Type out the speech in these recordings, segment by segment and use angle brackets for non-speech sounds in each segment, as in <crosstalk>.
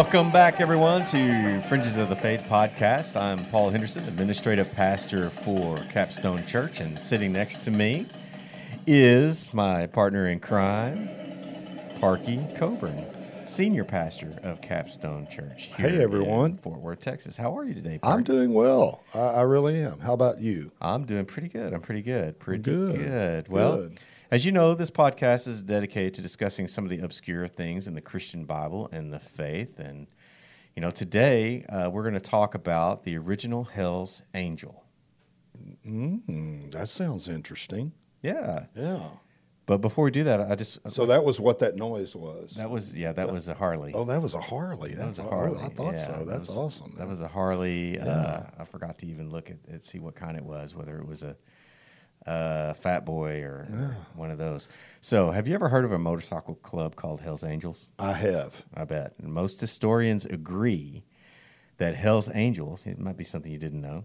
Welcome back, everyone, to Fringes of the Faith podcast. I'm Paul Henderson, administrative pastor for Capstone Church, and sitting next to me is my partner in crime, Parkey Coburn, senior pastor of Capstone Church. Hey, everyone. in Fort Worth, Texas. How are you today? I'm doing well. I, I really am. How about you? I'm doing pretty good. I'm pretty good. Pretty Good. good. Well, Good. As you know, this podcast is dedicated to discussing some of the obscure things in the Christian Bible and the faith. And, you know, today uh, we're going to talk about the original Hell's Angel. Mm, that sounds interesting. Yeah. Yeah. But before we do that, I just. So that was what that noise was. That was, yeah, that was a Harley. oh, that was a Harley. that was a oh, Harley. I thought yeah, so. that That's was- awesome. That was a Harley. Uh, I forgot to even look at it, see what kind it was, whether it was a uh, Fat Boy or, or one of those. So, have you ever heard of a motorcycle club called Hell's Angels? I have. I bet. And most historians agree that Hell's Angels, it might be something you didn't know,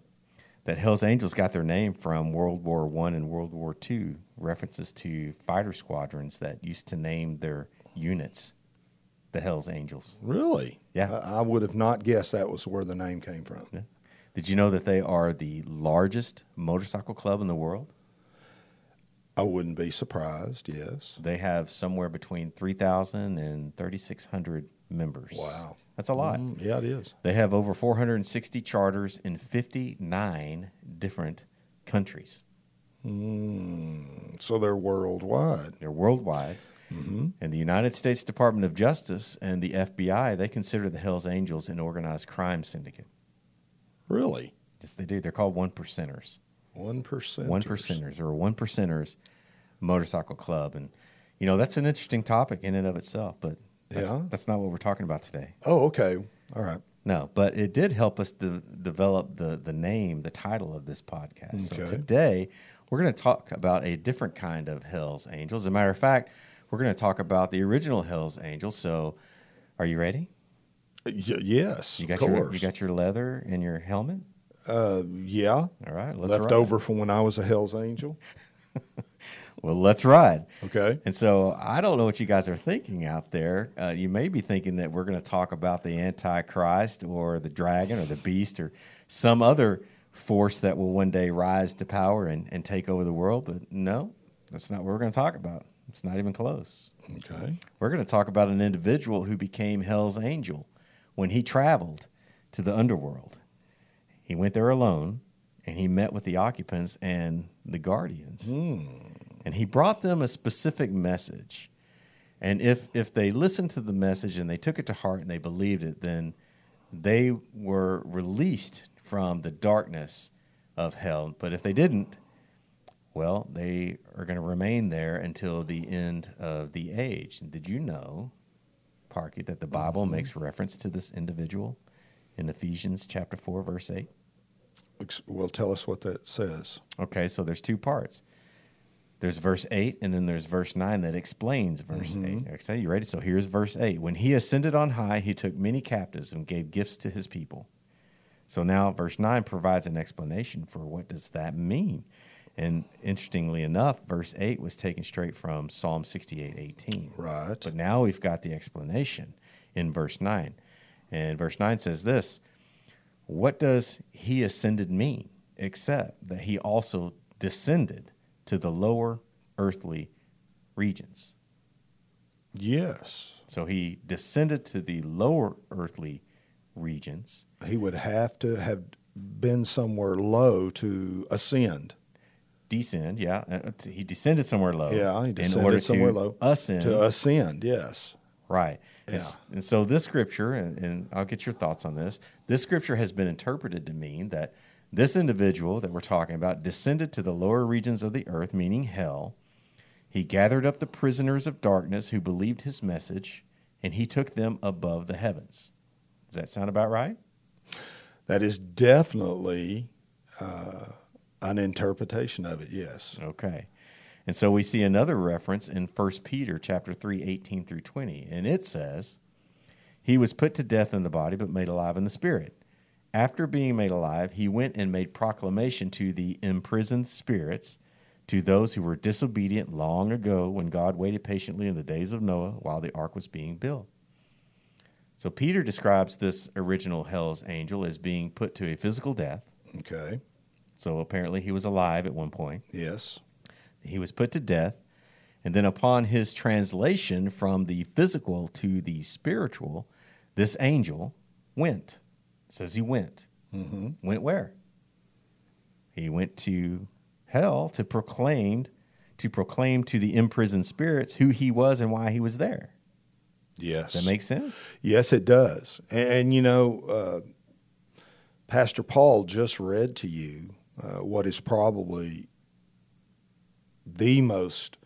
that Hell's Angels got their name from World War One and World War Two references to fighter squadrons that used to name their units the Hell's Angels. Really? Yeah. I, I would have not guessed that was where the name came from. Yeah. Did you know that they are the largest motorcycle club in the world? I wouldn't be surprised. Yes. They have somewhere between 3,000 and 3,600 members. Wow. That's a lot. Mm, yeah, it is. They have over 460 charters in 59 different countries. Mm, so they're worldwide. They're worldwide. Mm-hmm. And the United States Department of Justice and the FBI, they consider the Hells Angels an organized crime syndicate. Really? Yes, they do. They're called one percenters. One percent. One percenters or one percenters motorcycle club. And, you know, that's an interesting topic in and of itself, but that's, Yeah. that's not what we're talking about today. Oh, okay. All right. No, but it did help us de- develop the the name, the title of this podcast. So today we're going to talk about a different kind of Hell's Angels. As a matter of fact, we're going to talk about the original Hell's Angels. So, are you ready? Y- yes. You got of your you got your leather and your helmet. Uh, yeah. All right, let's Left ride. over from when I was a Hell's Angel. <laughs> Well, let's ride. Okay. And so I don't know what you guys are thinking out there. Uh, you may be thinking that we're going to talk about the Antichrist or the dragon or the beast or some other force that will one day rise to power and, and take over the world. But no, that's not what we're going to talk about. It's not even close. Okay. We're going to talk about an individual who became Hell's angel when he traveled to the underworld. He went there alone and he met with the occupants and the guardians. Hmm. And he brought them a specific message. And if, if they listened to the message and they took it to heart and they believed it, then they were released from the darkness of hell. But if they didn't, well, they are going to remain there until the end of the age. And did you know, Parkey, that the Bible mm-hmm. makes reference to this individual in Ephesians chapter 4, verse 8? Well, tell us what that says. Okay, so there's two parts. There's verse 8, and then there's verse 9 that explains verse mm-hmm. 8. Okay, you ready? So here's verse 8. When he ascended on high, he took many captives and gave gifts to his people. So now verse 9 provides an explanation for what does that mean. And interestingly enough, verse 8 was taken straight from Psalm 68, 18. Right. But now we've got the explanation in verse 9. And verse 9 says this What does he ascended mean, except that he also descended to the lower earthly regions? Yes. So he descended to the lower earthly regions. He would have to have been somewhere low to ascend. Descend, yeah. uh, He descended somewhere low. Yeah, he in descended order somewhere to low. Ascend. To ascend, yes. Right. And, Yeah. and so this scripture, and, and I'll get your thoughts on this. This scripture has been interpreted to mean that this individual that we're talking about descended to the lower regions of the earth, meaning hell. He gathered up the prisoners of darkness who believed his message, and he took them above the heavens. Does that sound about right? That is definitely uh, an interpretation of it, yes. Okay. And so we see another reference in 1 Peter chapter 3, 18 through 20. And it says, He was put to death in the body, but made alive in the spirit. After being made alive, he went and made proclamation to the imprisoned spirits, to those who were disobedient long ago when God waited patiently in the days of Noah while the ark was being built. So Peter describes this original hell's angel as being put to a physical death. Okay. So apparently he was alive at one point. Yes. He was put to death. And then upon his translation from the physical to the spiritual, this angel went. It says he went. Mm-hmm. Went where? He went to hell to proclaim to proclaim to the imprisoned spirits who he was and why he was there. Yes. Does that makes sense? Yes, it does. And, and you know, uh, Pastor Paul just read to you uh, what is probably the most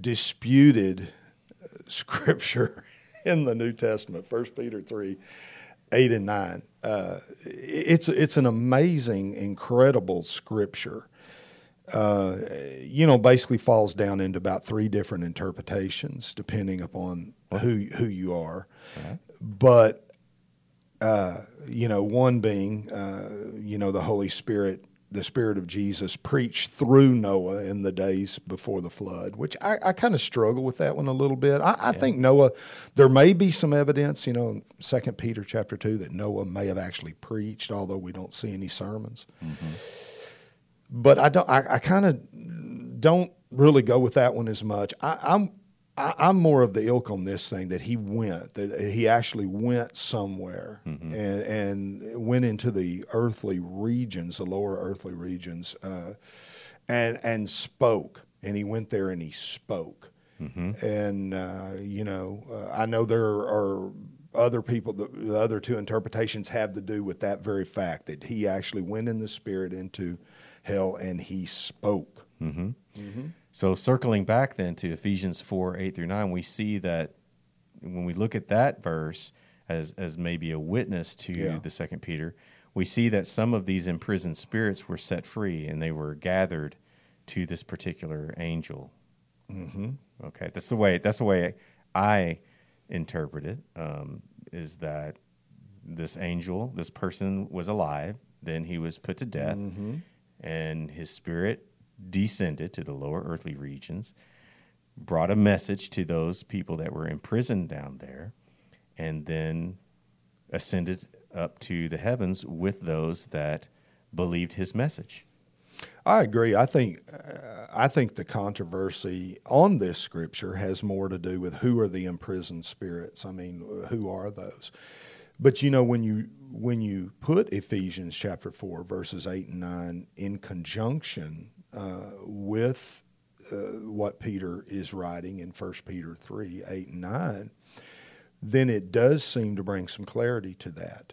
disputed <laughs> scripture in the New Testament, 1 Peter 3 8 and 9. Uh, it's, it's an amazing, incredible scripture. Uh, you know, basically falls down into about three different interpretations depending upon who who you are. Right. But uh, you know, one being, uh, you know, the Holy Spirit, the Spirit of Jesus preached through Noah in the days before the flood, which I, I kind of struggle with that one a little bit. I, I think Noah, there may be some evidence, you know, in Second Peter chapter two, that Noah may have actually preached, although we don't see any sermons. Mm-hmm. But I don't. I, I kind of don't really go with that one as much. I, I'm I, I'm more of the ilk on this thing that he went, that he actually went somewhere and and went into the earthly regions, the lower earthly regions, uh, and and spoke. And he went there and he spoke. And uh, you know, uh, I know there are other people. The, the other two interpretations have to do with that very fact that he actually went in the spirit into hell and he spoke. So circling back then to Ephesians 4, 8 through 9, we see that when we look at that verse as, as maybe a witness to Yeah. the second Peter, we see that some of these imprisoned spirits were set free and they were gathered to this particular angel. Mm-hmm. Okay, that's the way that's the way I interpret it. Um, is that this angel, this person was alive, then he was put to death, and his spirit descended to the lower earthly regions, brought a message to those people that were imprisoned down there, and then ascended up to the heavens with those that believed his message. I agree. I think uh, I think the controversy on this scripture has more to do with who are the imprisoned spirits. I mean, who are those? But you know, when you when you put Ephesians chapter four verses eight and nine in conjunction uh, with uh, what Peter is writing in First Peter three eight and nine, then it does seem to bring some clarity to that.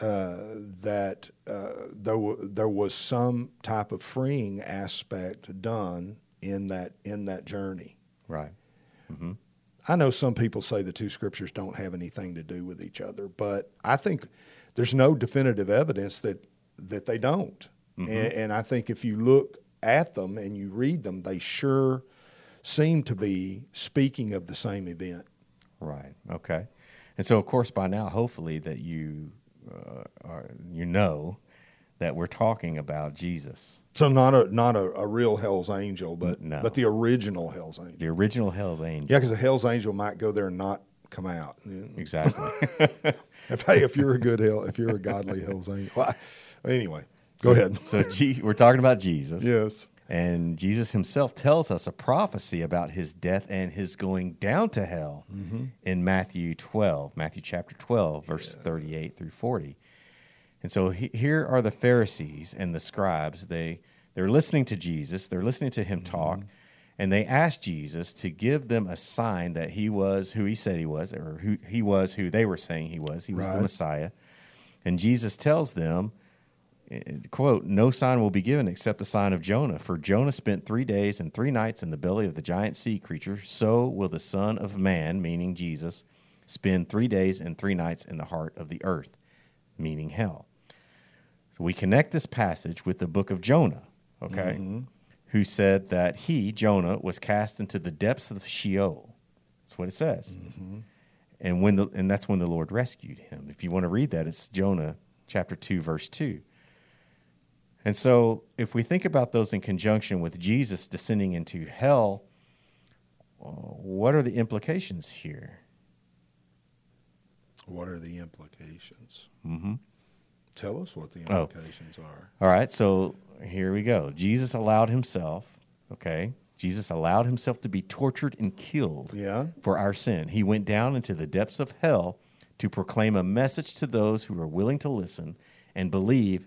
Uh, that uh, there, w- there was some type of freeing aspect done in that in that journey. Right. I know some people say the two scriptures don't have anything to do with each other, but I think there's no definitive evidence that that they don't. And, and I think if you look at them and you read them, they sure seem to be speaking of the same event. Right. Okay. And so, of course, by now, hopefully, that you uh, are, you know that we're talking about Jesus, So not a not a, a real Hell's Angel, but No. but the original Hell's Angel. the original Hell's Angel. Yeah, because a Hell's Angel might go there and not come out. <laughs> Exactly. If hey, if you're a good hell, if you're a godly Hell's Angel. <laughs> Well, anyway, go ahead. so, G- we're talking about Jesus. Yes. And Jesus himself tells us a prophecy about his death and his going down to hell mm-hmm. in Matthew 12, Matthew chapter 12, verse 38 through 40. And so he, here are the Pharisees and the scribes. They, they're listening to Jesus, they're listening to him mm-hmm. talk, and they ask Jesus to give them a sign that he was who he said he was, or who he was who they were saying he was. He was the Messiah. And Jesus tells them, Uh, quote, no sign will be given except the sign of Jonah. For Jonah spent three days and three nights in the belly of the giant sea creature. So will the Son of Man, meaning Jesus, spend three days and three nights in the heart of the earth, meaning hell. So we connect this passage with the book of Jonah, okay, mm-hmm. who said that he, Jonah, was cast into the depths of Sheol. That's what it says. Mm-hmm. And when the and that's when the Lord rescued him. If you want to read that, it's Jonah chapter 2 verse 2. And so, if we think about those in conjunction with Jesus descending into hell, what are the implications here? What are the implications? Mm-hmm. Tell us what the Oh. implications are. All right, so here we go. Jesus allowed himself, okay? Jesus allowed himself to be tortured and killed Yeah. for our sin. He went down into the depths of hell to proclaim a message to those who are willing to listen and believe,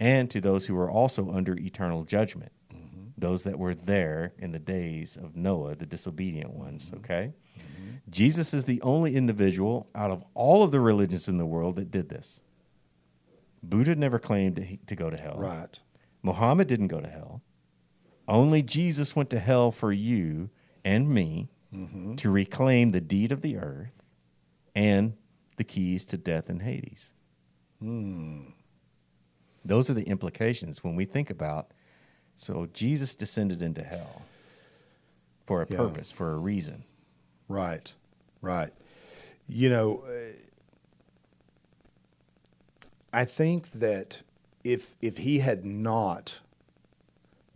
and to those who are also under eternal judgment. Mm-hmm. Those that were there in the days of Noah, the disobedient ones, mm-hmm. okay? Mm-hmm. Jesus is the only individual out of all of the religions in the world that did this. Buddha never claimed to, to go to hell. Right. Muhammad didn't go to hell. Only Jesus went to hell for you and me to reclaim the deed of the earth and the keys to death and Hades. Hmm. Those are the implications when we think about. So Jesus descended into hell for a Yeah. purpose, for a reason. Right. Right. You know, uh, I think that if if he had not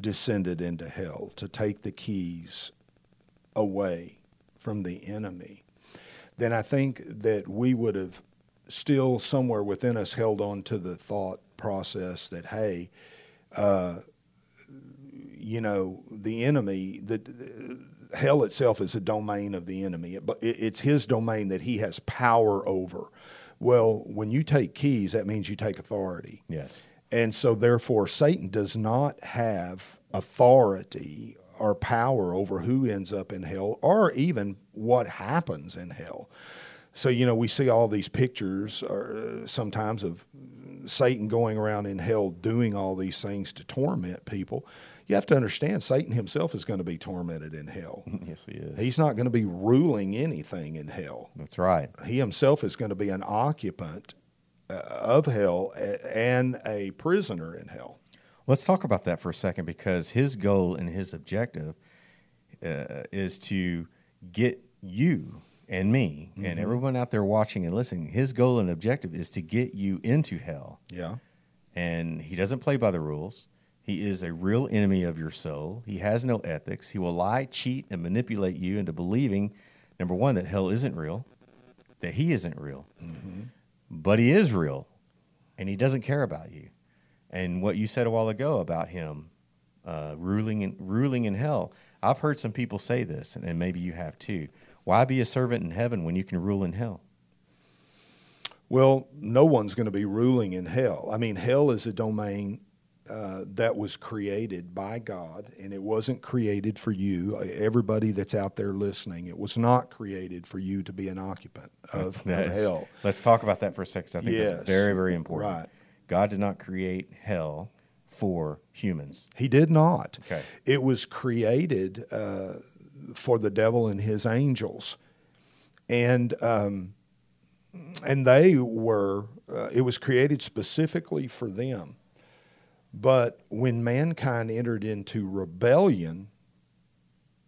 descended into hell to take the keys away from the enemy, then I think that we would have still somewhere within us held on to the thought process that hey, uh, you know, the enemy that hell itself is a domain of the enemy. It, but it, it's his domain that he has power over. Well, when you take keys, that means you take authority. Yes. And so, therefore, Satan does not have authority or power over who ends up in hell or even what happens in hell. So, you know, we see all these pictures or, uh, sometimes of Satan going around in hell doing all these things to torment people. You have to understand, Satan himself is going to be tormented in hell. <laughs> Yes, he is. He's not going to be ruling anything in hell That's right. he himself is going to be an occupant uh, of hell and a prisoner in hell. Let's talk about that for a second because his goal and his objective uh, is to get you and me and everyone out there watching and listening. His goal and objective is to get you into hell. Yeah. And he doesn't play by the rules. He is a real enemy of your soul. He has no ethics. He will lie, cheat, and manipulate you into believing, number one, that hell isn't real, that he isn't real. But he is real, and he doesn't care about you. And what you said a while ago about him uh, ruling in, ruling in hell, I've heard some people say this, and, and maybe you have too. Why be a servant in heaven when you can rule in hell? Well, no one's going to be ruling in hell. I mean, hell is a domain uh, that was created by God, and it wasn't created for you. Everybody that's out there listening, it was not created for you to be an occupant of, <laughs> of hell. Let's talk about that for a second. I think Yes. that's very, very important. Right. God did not create hell for humans. He did not. Okay. It was created uh, for the devil and his angels, and um, and they were. Uh, it was created specifically for them. But when mankind entered into rebellion,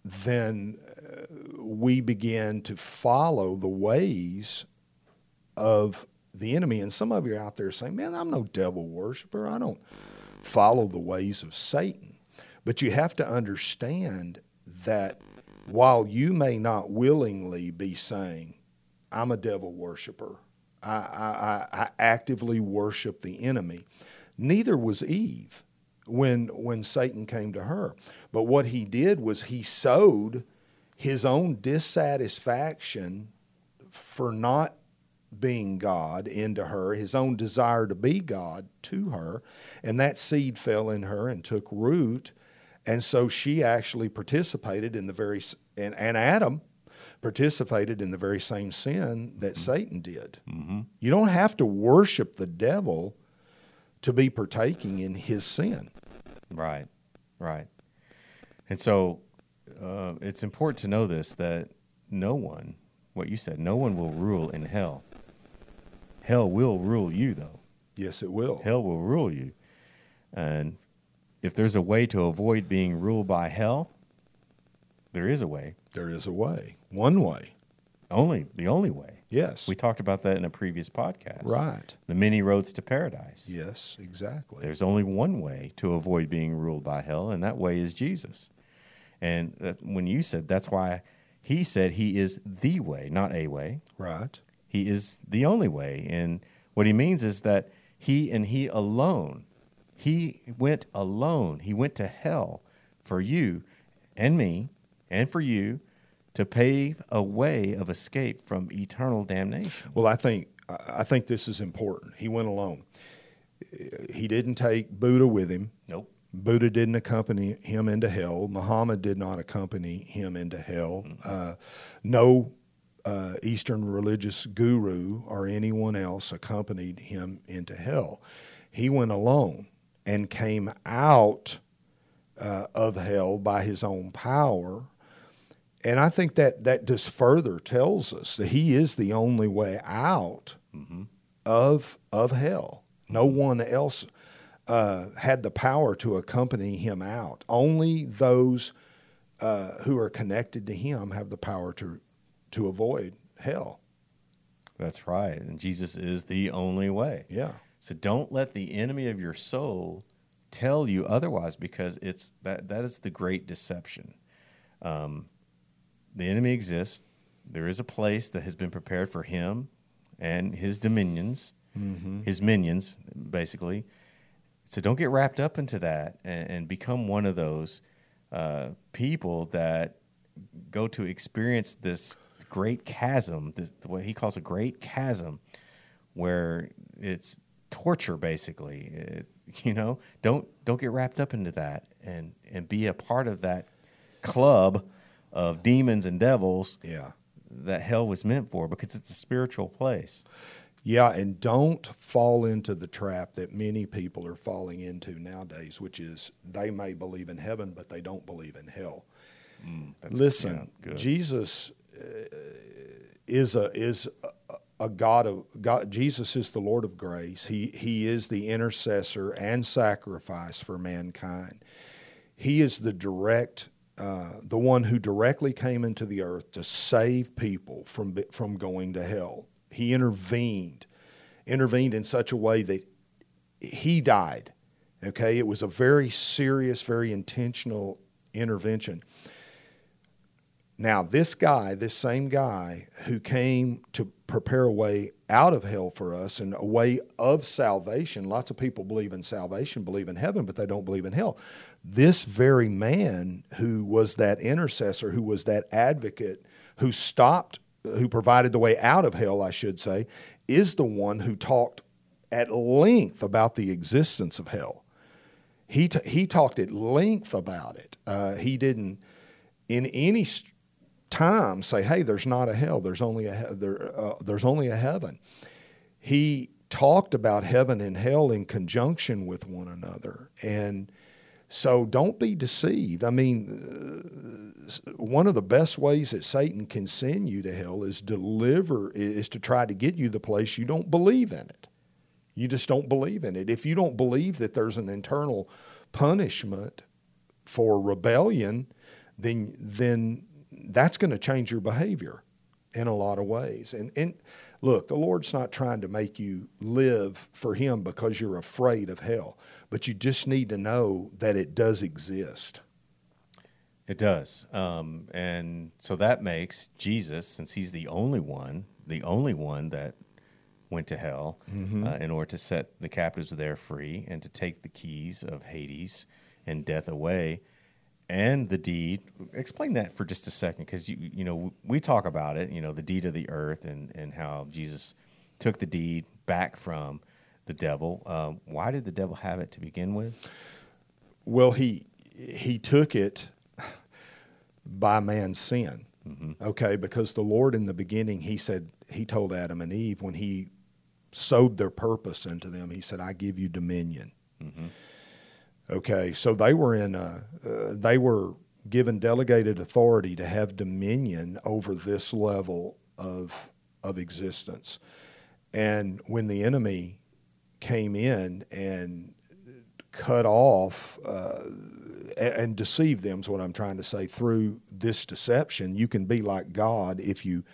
then uh, we began to follow the ways of the enemy. And some of you are out there saying, Man, I'm no devil worshiper. I don't follow the ways of Satan. But you have to understand that while you may not willingly be saying, I'm a devil worshiper, I, I, I, I actively worship the enemy, neither was Eve when, when Satan came to her. But what he did was he sowed his own dissatisfaction for not being God into her, his own desire to be God to her, and that seed fell in her and took root. And so she actually participated in the very, and, and Adam participated in the very same sin that Satan did. You don't have to worship the devil to be partaking in his sin. Right, right. And so uh, it's important to know this that no one, what you said, no one will rule in hell. Hell will rule you, though. Yes, it will. Hell will rule you. And if there's a way to avoid being ruled by hell, there is a way. There is a way, one way. Only the only way. Yes. We talked about that in a previous podcast. right. The many roads to paradise. Yes, exactly. There's only one way to avoid being ruled by hell, and that way is Jesus. And that, when you said that's why he said he is the way, not a way, right. He is the only way. And what he means is that he and he alone, he went alone. He went to hell for you and me and for you to pave a way of escape from eternal damnation. Well, I think I think this is important. He went alone. He didn't take Buddha with him. Nope. Buddha didn't accompany him into hell. Muhammad did not accompany him into hell. Mm-hmm. Uh, no uh, Eastern religious guru or anyone else accompanied him into hell. He went alone and came out uh, of hell by his own power. And I think that that just further tells us that he is the only way out mm-hmm. of of hell. No one else uh, had the power to accompany him out. Only those uh, who are connected to him have the power to to avoid hell. That's right, and Jesus is the only way. Yeah. So don't let the enemy of your soul tell you otherwise, because it's that that is the great deception. Um, the enemy exists. There is a place that has been prepared for him and his dominions, mm-hmm. his minions, basically. So don't get wrapped up into that and, and become one of those uh, people that go to experience this great chasm, this, what he calls a great chasm, where it's torture basically. It, <laughs> you know, don't don't get wrapped up into that and and be a part of that club of demons and devils. Yeah. That hell was meant for because it's a spiritual place. Yeah, and don't fall into the trap that many people are falling into nowadays, which is they may believe in heaven, but they don't believe in hell. Mm, Listen, yeah, Jesus uh, is a is a, a God of God. Jesus is the Lord of grace. He he is the intercessor and sacrifice for mankind. He is the direct uh, the one who directly came into the earth to save people from from going to hell. He intervened, intervened in such a way that he died. Okay, it was a very serious, very intentional intervention. Now, this guy, this same guy who came to prepare a way out of hell for us and a way of salvation, lots of people believe in salvation, believe in heaven, but they don't believe in hell. This very man who was that intercessor, who was that advocate, who stopped who provided the way out of hell, I should say, is the one who talked at length about the existence of hell. He, t- he talked at length about it. Uh, he didn't, in any time, say, "Hey, there's not a hell. There's only a he- there, uh, there's only a heaven." He talked about heaven and hell in conjunction with one another, and so don't be deceived. I mean, uh, one of the best ways that Satan can send you to hell is deliver is to try to get you the place you don't believe in it. You just don't believe in it. If you don't believe that there's an internal punishment for rebellion, then then that's going to change your behavior in a lot of ways. And and look, the Lord's not trying to make you live for him because you're afraid of hell but you just need to know that it does exist. It does. Um, and so that makes Jesus, since he's the only one, the only one that went to hell mm-hmm. uh, in order to set the captives there free and to take the keys of Hades and death away and the deed. Explain that for just a second because you you know we talk about it, you know, the deed of the earth and and how Jesus took the deed back from the devil. Um, why did the devil have it to begin with? Well, he he took it by man's sin. Mm-hmm. Okay, because the Lord in the beginning, he said, he told Adam and Eve when he sowed their purpose into them, he said, "I give you dominion." Mm-hmm. Okay, so they were in a, uh, they were given delegated authority to have dominion over this level of of existence. And when the enemy came in and cut off uh, and deceive them is what I'm trying to say through this deception. You can be like God if you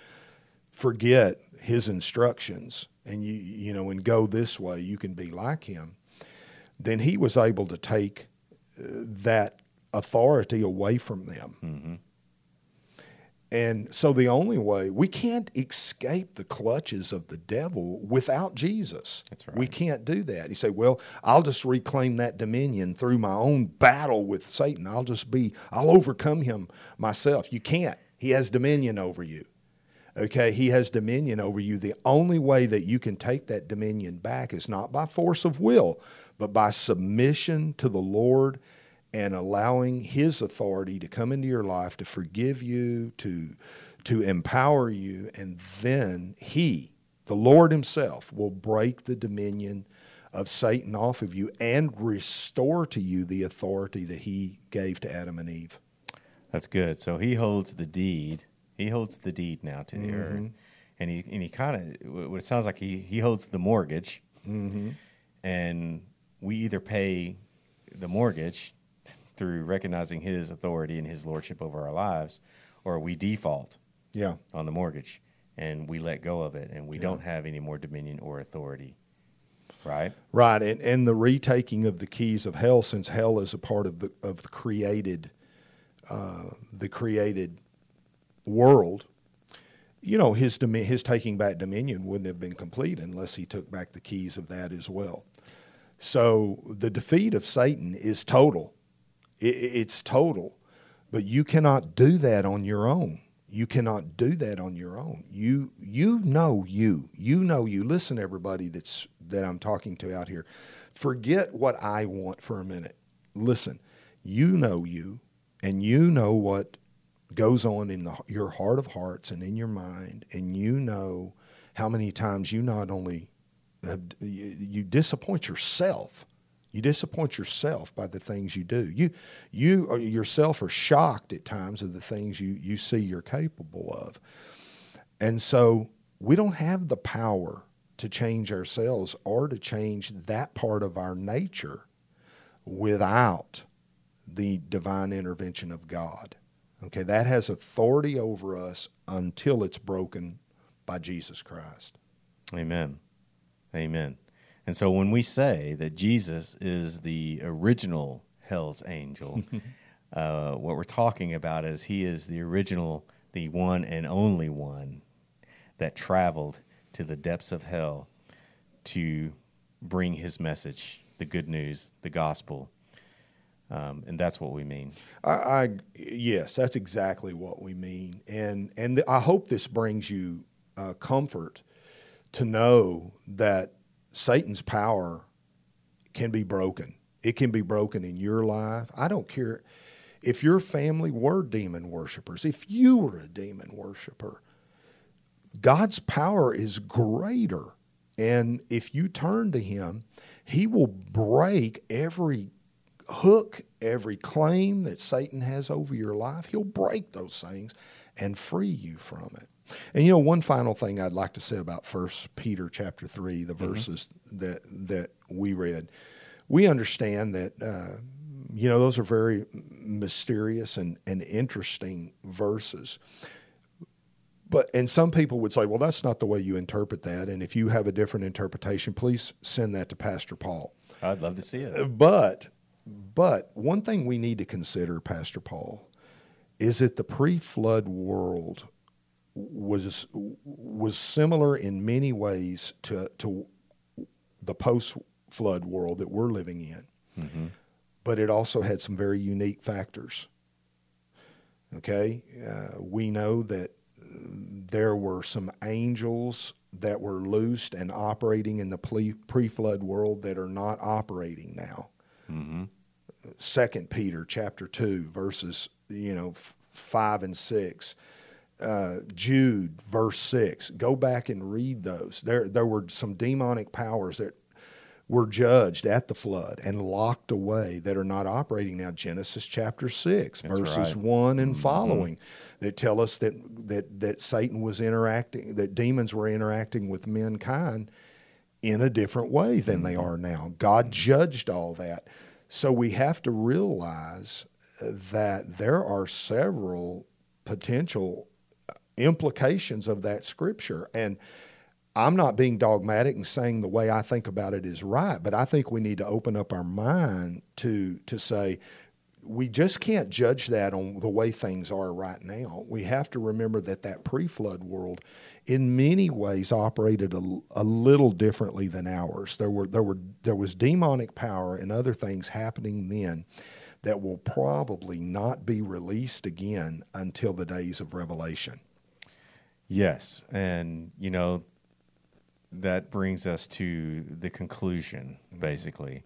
forget His instructions and you you know and go this way. You can be like Him. Then He was able to take uh, that authority away from them. Mm-hmm. And so the only way we can't escape the clutches of the devil without Jesus. That's right. We can't do that. You say, "Well, I'll just reclaim that dominion through my own battle with Satan. I'll just be I'll overcome him myself." You can't. He has dominion over you. Okay, he has dominion over you. The only way that you can take that dominion back is not by force of will, but by submission to the Lord and allowing his authority to come into your life to forgive you, to to empower you, and then he, the Lord himself, will break the dominion of Satan off of you and restore to you the authority that he gave to Adam and Eve. That's good. So he holds the deed. He holds the deed now to the Mm-hmm. earth, and he and he kind of what it sounds like he he holds the mortgage, Mm-hmm. and we either pay the mortgage through recognizing his authority and his lordship over our lives, or we default Yeah. on the mortgage and we let go of it, and we don't have any more dominion or authority. Right? Right, and, and the retaking of the keys of hell, since hell is a part of the of the created, uh, the created world. You know, his domi- his taking back dominion wouldn't have been complete unless he took back the keys of that as well. So the defeat of Satan is total. It's total, but you cannot do that on your own. You cannot do that on your own. You you know you. You know you. Listen, everybody that's that I'm talking to out here. Forget what I want for a minute. Listen, you know you, and you know what goes on in the, your heart of hearts and in your mind, and you know how many times you not only Uh, you, you disappoint yourself. You disappoint yourself by the things you do. You, you yourself are shocked at times of the things you, you see you're capable of. And so we don't have the power to change ourselves or to change that part of our nature without the divine intervention of God. Okay, that has authority over us until it's broken by Jesus Christ. Amen. Amen. And so when we say that Jesus is the original hell's angel, <laughs> uh, what we're talking about is he is the original, the one and only one that traveled to the depths of hell to bring his message, the good news, the gospel. Um, and that's what we mean. I, I yes, that's exactly what we mean, and and th- I hope this brings you uh, comfort to know that Satan's power can be broken. It can be broken in your life. I don't care if your family were demon worshipers. If you were a demon worshiper, God's power is greater, and if you turn to Him, He will break every hook every claim that Satan has over your life. He'll break those things and free you from it. And you know, one final thing I'd like to say about First Peter chapter three, the verses that that we read. We understand that uh, you know those are very mysterious and, and interesting verses. But and some people would say, well, that's not the way you interpret that. And if you have a different interpretation, please send that to Pastor Paul. I'd love to see it. But but one thing we need to consider, Pastor Paul, is that the pre-flood world was was similar in many ways to to the post-flood world that we're living in. But it also had some very unique factors. Okay, uh, we know that there were some angels that were loosed and operating in the pre flood world that are not operating now. Second Peter chapter two verses you know f- five and six. Uh, Jude verse six. Go back and read those. There there were some demonic powers that were judged at the flood and locked away that are not operating now. Genesis chapter six, verses right. one and mm-hmm. following, that tell us that that that Satan was interacting, that demons were interacting with mankind in a different way than they mm-hmm. are now. God judged all that, so we have to realize uh, that there are several potential implications of that scripture and. I'm not being dogmatic and saying the way I think about it is right, but I think we need to open up our mind to to say we just can't judge that on the way things are right now. We have to remember that that pre-flood world, in many ways, operated a, a little differently than ours. There were there were there was demonic power and other things happening then that will probably not be released again until the days of Revelation. Yes, and you know that brings us to the conclusion, mm-hmm. basically,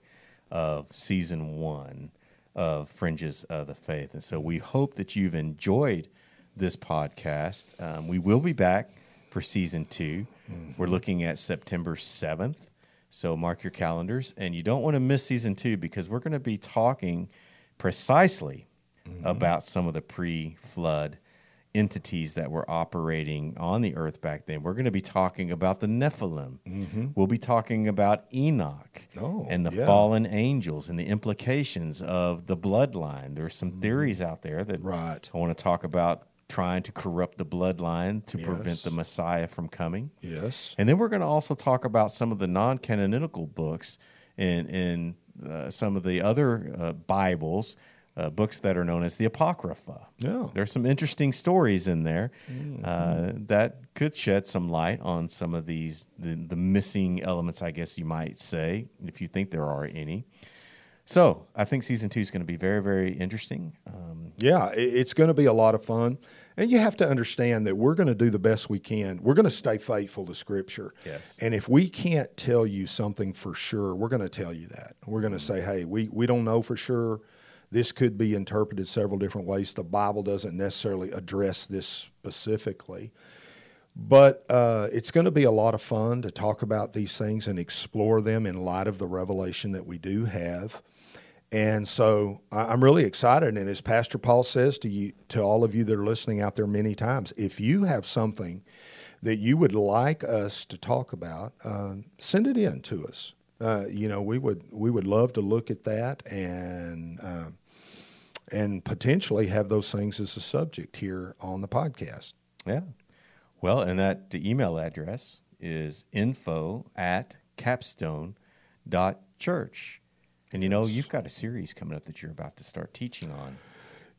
of season one of Fringes of the Faith. And so we hope that you've enjoyed this podcast. Um, we will be back for season 2 we We're looking at September 7th. So mark your calendars. And you don't want to miss season two because we're going to be talking precisely mm-hmm. about some of the pre flood entities that were operating on the earth back then. We're going to be talking about the Nephilim. We'll be talking about Enoch Oh, and the yeah. fallen angels and the implications of the bloodline. There's some theories out there that Right. I want to talk about trying to corrupt the bloodline to prevent the Messiah from coming. Yes. And then we're going to also talk about some of the non canonical books and, in uh, some of the other uh, Bibles, uh, books that are known as the Apocrypha. Yeah. There's some interesting stories in there uh, that could shed some light on some of these, the, the missing elements, I guess you might say, if you think there are any. So I think season two is going to be very, very interesting. Um, Yeah, it's going to be a lot of fun. And you have to understand that we're going to do the best we can. We're going to stay faithful to Scripture. Yes. And if we can't tell you something for sure, we're going to tell you that. We're going to say, hey, we, we don't know for sure. This could be interpreted several different ways. The Bible doesn't necessarily address this specifically. But uh, it's going to be a lot of fun to talk about these things and explore them in light of the revelation that we do have. And so I'm really excited. And as Pastor Paul says to you, to all of you that are listening out there many times, if you have something that you would like us to talk about, um, send it in to us. Uh, you know, we would we would love to look at that and uh, and potentially have those things as a subject here on the podcast. Yeah. Well, and that the email address is info at capstone dot church. And you know, you've got a series coming up that you're about to start teaching on.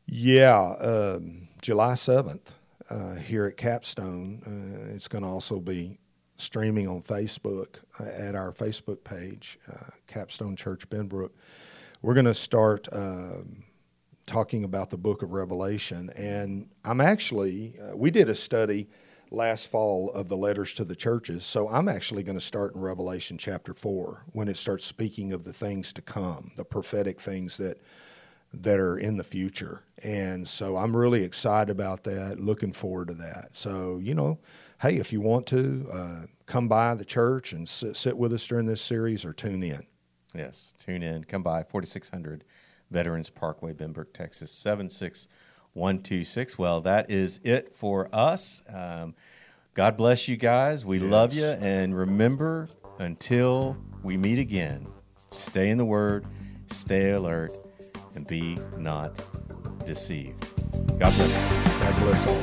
Yeah, um, July 7th uh, here at Capstone. Uh, it's going to also be streaming on Facebook uh, at our Facebook page, uh, Capstone Church Benbrook. We're going to start um, talking about the book of Revelation. And I'm actually, uh, we did a study last fall of the letters to the churches. So I'm actually going to start in Revelation chapter 4 when it starts speaking of the things to come, the prophetic things that that are in the future. And so I'm really excited about that, looking forward to that. So, you know, hey, if you want to, uh, come by the church and sit, sit with us during this series or tune in. Yes, tune in. Come by 4600 Veterans Parkway, Benbrook, Texas 76126. Well, that is it for us. Um, God bless you guys. We love you. And remember, until we meet again, stay in the Word, stay alert, and be not deceived. God bless you. God bless all.